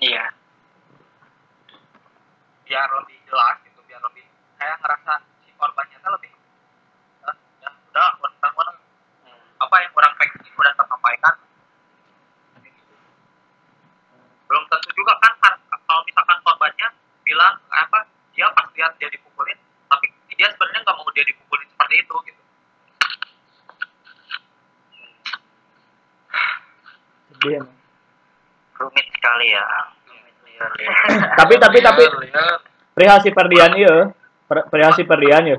iya biar lebih jelas gitu biar lebih kayak ngerasa si korbannya tuh lebih eh, ya udah orang orang Hmm. apa yang orang pengen udah tersampaikan belum tentu juga kan kan kalau misalkan korbannya bilang apa dia pas lihat dia dipukulin tapi dia sebenarnya nggak mau dia dipukulin seperti itu gitu Emang. rumit sekali ya rumit liar ya. Tapi tapi tapi Liar. perihal si perdian ieu, per- perihal si perdian ieu.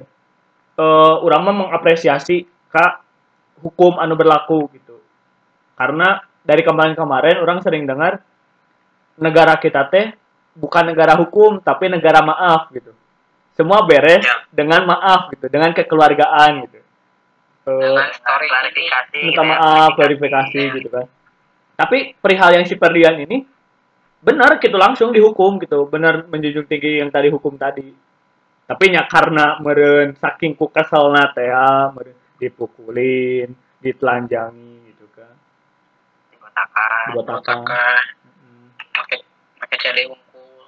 Eh urang mah mengapresiasi ka hukum anu berlaku gitu. Karena dari kemarin-kemarin orang sering dengar negara kita teh bukan negara hukum tapi negara maaf gitu. Semua beres Ya. dengan maaf gitu, dengan kekeluargaan gitu. Eh, dengan ini klarifikasi minta gitu ya, maaf, klarifikasi ya. gitu kan. Tapi perihal yang si Perdian ini benar gitu langsung dihukum gitu, benar menjunjung tinggi yang tadi hukum tadi. Tapi nya karena meren saking ku keselna teh meureun dipukulin, ditelanjangi gitu kan. dibotakan Dibotakan. botakan Mm. pakai pakai CD unggul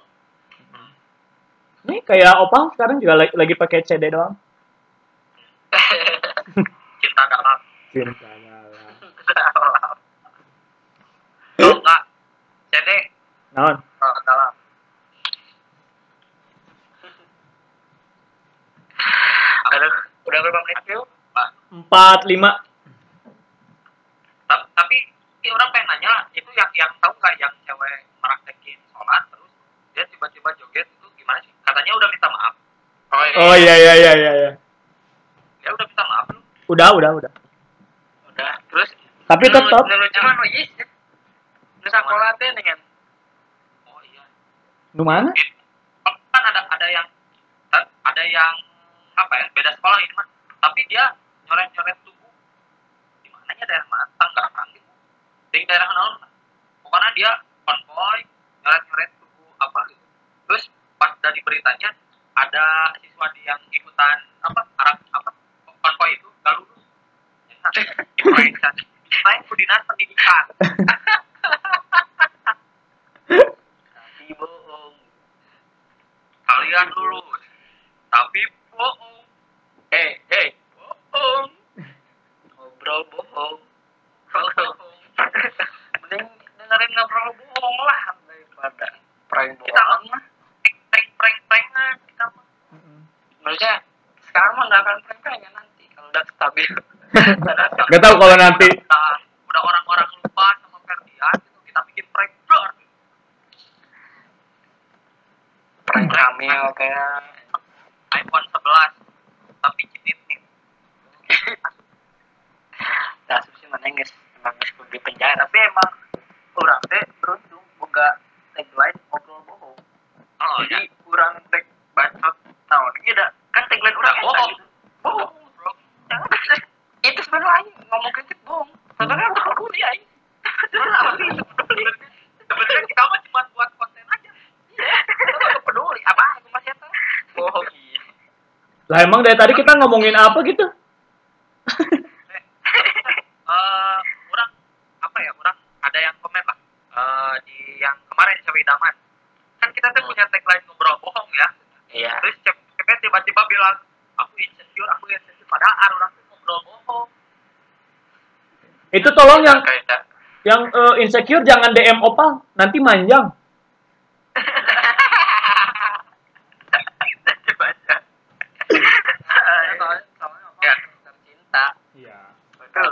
Ini kayak opang sekarang juga lagi, lagi pakai CD doang. cinta dalam Cinta dalam. oh enggak jadi Naon? oh, dalam aduh udah berapa menit yuk Empat lima. Ta- tapi si orang pengen nanya itu yang yang tahu nggak yang cewek meraktekin sholat terus dia tiba-tiba joget itu gimana sih katanya udah minta maaf oh iya Oh iya iya iya iya. iya. dia udah minta maaf lu Udah udah udah. udah terus Tapi tetap nu lucu mah nu ieu nu sakola teh dengan oh iya. Nu mana? kan ada ada yang ada yang apa ya beda sekolah ini mah tapi dia nyoret nyoret tubuh. Di mananya daerah mana? Tangga daerah naon? Pokoknya dia konvoy nyeret tuku apa gitu. Terus pas dari beritanya ada siswa di yang ikutan apa arah apa konvoy itu gak lulus. Lain kudinas pendidikan Tapi bohong. kalian lulus tapi bohong Eh, eh, bohong ngobrol bohong. bohong Mending dengerin ngobrol bohong lah daripada prank kita bohong. mah prank prank prankan kita mah Maksudnya sekarang mah nggak akan prank ya nanti kalau udah stabil. Gak tahu kalau nanti Nah, udah orang-orang lupa sama Ferdian gitu, kita bikin prank dar. Prank hamil kayak iPhone 11 tapi cinitin Nah, sih mana guys, emang guys di penjara. Tapi emang orang teh beruntung boga tagline ngobrol bohong. oh Jadi kurang tag bacot naon ini ada kan tagline orang ya bohong gitu. Bohong. Itu sebenarnya ngomong kritik bohong. Sebenarnya bohong dulu dia. Sebenarnya sebenarnya kita mah cuma buat Apa? Aku masih tahu. Bohong. iya. lah emang dari tadi kita ngomongin apa gitu? Eh orang apa ya orang ada yang komen lah Eh, di yang kemarin cewek idaman kan kita tuh punya tagline ngobrol bohong ya. Iya. terus cewek tiba-tiba bilang aku insecure aku insecure. Padahal orang tuh ngobrol bohong. Itu tolong yang yang eh, insecure jangan DM opal nanti manjang baca. Soalnya soalnya Ya. tercinta. iya Betul.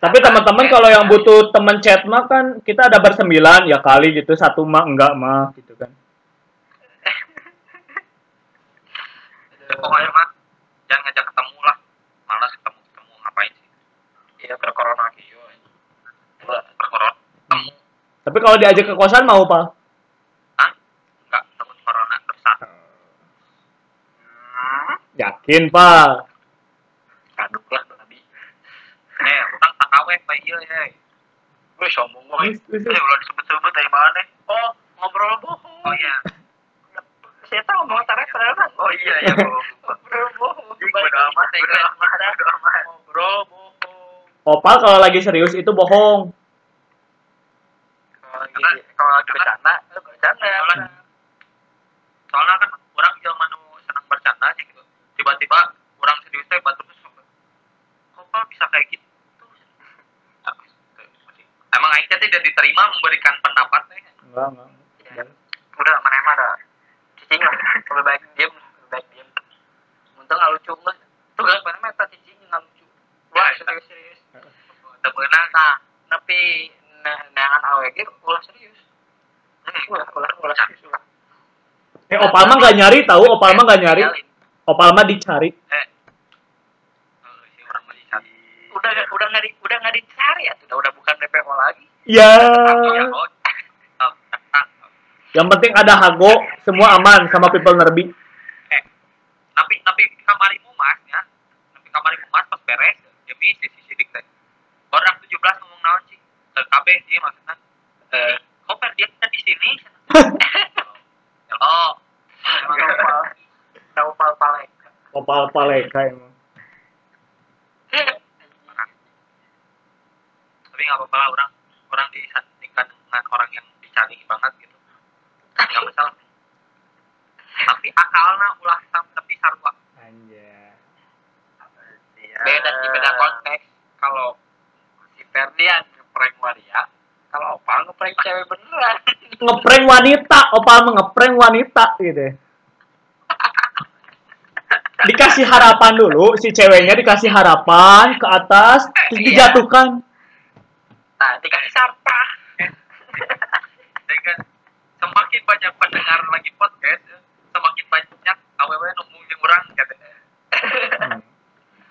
Tapi teman-teman kalau yang butuh temen chat mah kan kita ada bersembilan ya kali gitu satu mah enggak mah gitu kan. Ya, pokoknya mah jangan ngajak ketemu lah. Malas ketemu ketemu ngapain sih? Iya berkorona gitu. berkorona ketemu. Tapi kalau diajak ke kosan mau pak? Hah? enggak takut corona rusak yakin pak Kaduk lah babi. eh pak iya ya Gue sombong Wis, gue. eh ulah disebut-sebut dari mana Oh ngobrol bohong. oh iya Saya tahu ngomong tarik kan. oh iya iya bohong Ngobrol bohong. Bodo amat, bodo amat. Ngobrol bohong. opal kalau lagi serius itu bohong Kalau lagi kalau lagi bercanda, lu bercanda. soalnya kan orang zaman nu senang bercanda aja gitu tiba-tiba orang serius teh batu terus kok bisa kayak gitu emang Aisyah tidak diterima memberikan pendapat teh enggak enggak Udah mana emang ada cicing lah. Lebih baik diem, lebih baik diem. Untung nggak lucu enggak. Tuh gak mana meta cicing nggak lucu. Wah Ya, serius serius. temenang Nah, tapi nah, nangan awg ulah serius. hmm, Ulah ulah ulah serius eh opal mah nggak nyari tahu opal mah nggak nyari Tinggalin. opal mah dicari eh oh, Udah udah nggak udah nggak dicari ya. Udah udah bukan DPO lagi. ya. Iya yang penting ada hago semua aman sama people nerbi. Eh tapi tapi kamarimu mas ya. Tapi kamarimu mas pas beres demi sisi sidik teh orang 17 ngomong naon sih? KB sih maksudnya. Eh kok dia kita di sini? Oh opal. Palek. opal paleka emang tapi nggak apa-apa lah orang orang disandingkan dengan orang yang dicari banget gitu. Nggak masalah. Tapi akalnya ulah sam tapi sarwa anjay. Beda sih beda konteks. Kalau si Ferdian ngeprank waria, kalau opal ngeprank cewek beneran. ngeprank wanita opal ngeprank wanita gitu. Dikasih harapan dulu si ceweknya dikasih harapan ke atas terus Iya. dijatuhkan dikasih sampah. dengan semakin banyak pendengar lagi podcast ya, semakin banyak aww nunggu yang orang katanya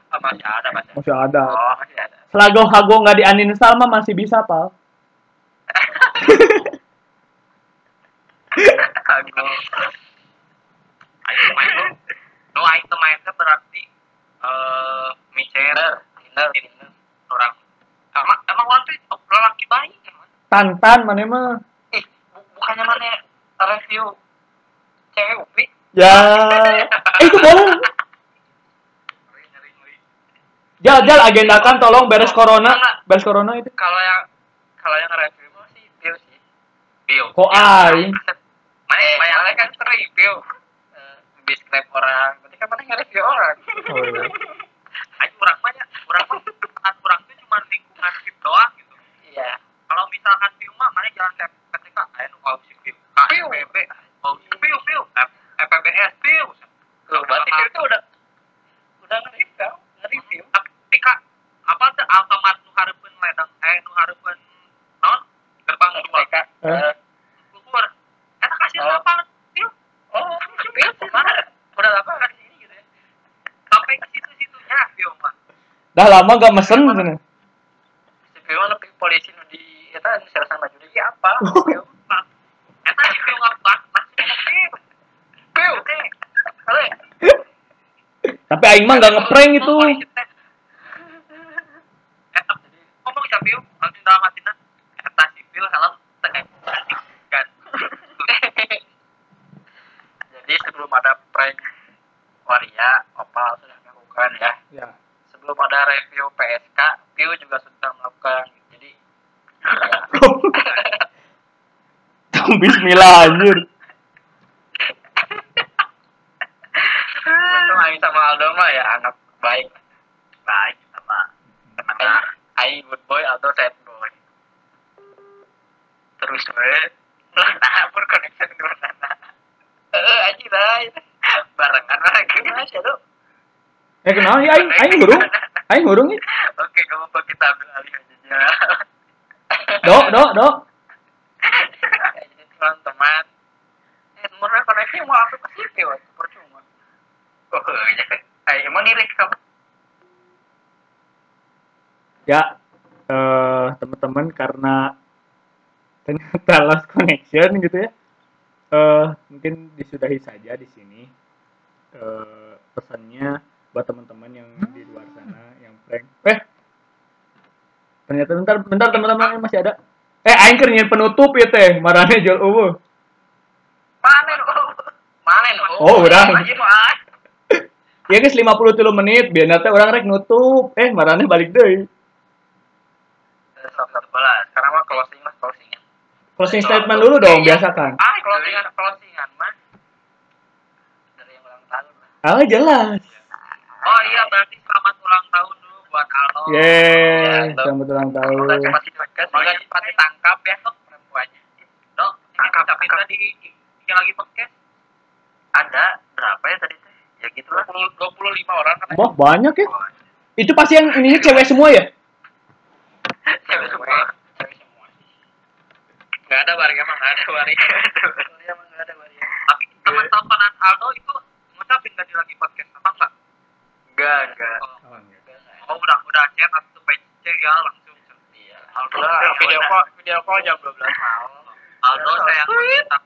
Oh, masih ada masih. masih ada. Oh, masih ada. selagi hago nggak di uninstall mah masih bisa pal. Aku item item. No item item berarti eh micer Tinder, ini orang. Emang emang tuh lelaki baik emang Tantan mana mah. bu- bukannya mana review cewek Upi Ya. Eh itu boleh. Jal, jal agendakan tolong beres corona, beres corona itu. kalau yang kalau yang review mah sih Pio sih Pio. Kok ai? mana eh, mana kan review eh, biskrip orang berarti kan mana nge-review orang Oh, iya. Ayo orang banyak, orang mah kan orang itu cuma lingkungan skip doang gitu. Iya Kalau misalkan Pio mah mana jalan ke PTK, ayo kau si. KSPB, oh Pio Pio, FPBS Pio. Loh, berarti itu udah udah nge-review nge-review Tapi kak, apa tuh Alfamart nu hareupeun ledeng, eh nu hareupeun non gerbang dua. TK Eh? Keluar. Enak kasih Oh. apa? Pio. oh Pio mana udah lama kan di sini gitu ya Sampai ke situ-situnya Pio mah. Dah lama gak mesen sana. Polisi nu di eta nu serasan baju dia apa Nah, Eta. Pio Ale Tapi aing mah gak ngeprank itu. Eta ngomong siapa Pio, langsung dalam hatinya. Eta sipil teh kan. jadi sebelum ada prank Waria Opal sudah melakukan ya Ya. sebelum ada review PSK Pio juga sudah melakukan jadi ya, Bismillah anjir. untung Aing sama Aldo mah ya anak baik baik sama teman Aing good boy Aldo sad boy terus we nah berkoneksi dengan mana eh aja lah barengan lagi mas ya Dok. Eh kenal ya aing aing hurung. Aing hurung ya. oke kamu mau kita ambil alih aja Dok, dok, jadi teman-teman eh temennya koneksi mau aku ke situ percuma oh iya Aing emang kamu Ya, eh teman-teman karena ternyata lost connection gitu ya. Eh mungkin disudahi saja di sini. Eh pesannya buat teman-teman yang di luar sana yang prank. Eh. Ternyata bentar bentar teman-teman masih ada. Eh aing keur nyian penutup ya teh, marane jual eueuh. mana oh mana Oh, mah Ya guys 53 menit, biar nanti orang rek nutup. Eh marane balik balas. Sekarang mah closing lah, closing. Closing statement dulu dong, biasakan. Ah, closingan, closingan mah. Dari yang ulang tahun. Ah jelas. Oh iya, berarti selamat ulang tahun buat Aldo. Yeay, selamat ulang tahun. Semoga cepat didekat, semoga cepat ditangkap ya, Dok, perempuannya. Dok, Tangkap, tapi tadi yang lagi podcast Ada berapa ya tadi teh? Ya gitu lah. 20 25 orang kan. Wah banyak ya. Itu pasti yang ininya cewek semua ya? Cewek semua. Cewek semua. Enggak ada warga emang enggak ada warga. Iya, emang nggak ada waria. Tapi teman teleponan Aldo itu ngucapin tadi lagi podcast apa enggak? Enggak, enggak. Oh, udah udah chat atau PC ya langsung. Iya. Aldo video call video call jam 12 malam. Aldo saya yang minta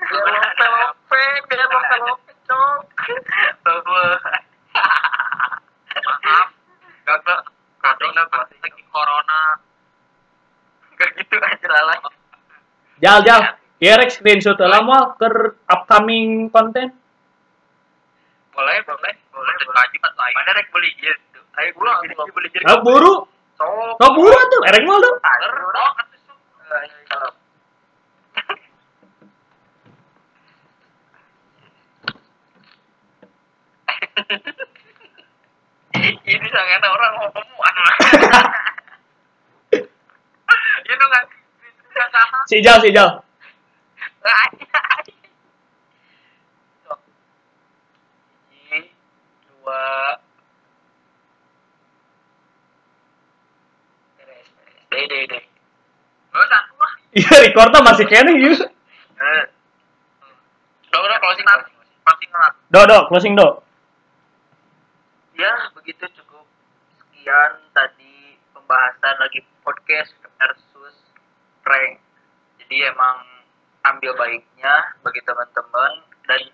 Biar lope lope, biar lope lope, cok. maaf. Gagal. Kadang lagi corona. Gak gitu aja lah. Jal, jal. Ya rek screenshot lah mau ke upcoming konten. Boleh, boleh, boleh. Udah gaji pas lain. Mana rek beli Ayo beli jadi. Ah buru. Sok. Buru tuh, erek mau tuh. Ayo. Ini sangat orang ngomong Ini. Si Jal, si Jal. dua usah aku lah. Iya, recordnya masih kene yuk. Closing closing. Do, do, closing do. ya begitu cukup sekian tadi pembahasan lagi podcast versus prank jadi emang ambil baiknya bagi teman-teman dan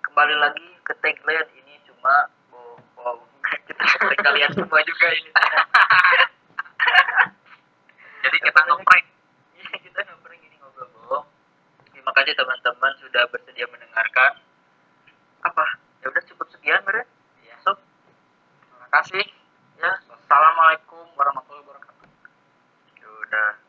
kembali lagi ke tagline ini cuma bohong kita kalian semua juga ini jadi kita ngeprank. Iya kita ngeprank ini ngobrol bohong terima kasih teman-teman sudah bersedia mendengarkan. Apa? Ya udah cukup sekian mereka. ya sob. Terima kasih. Ya assalamualaikum warahmatullahi wabarakatuh. Sudah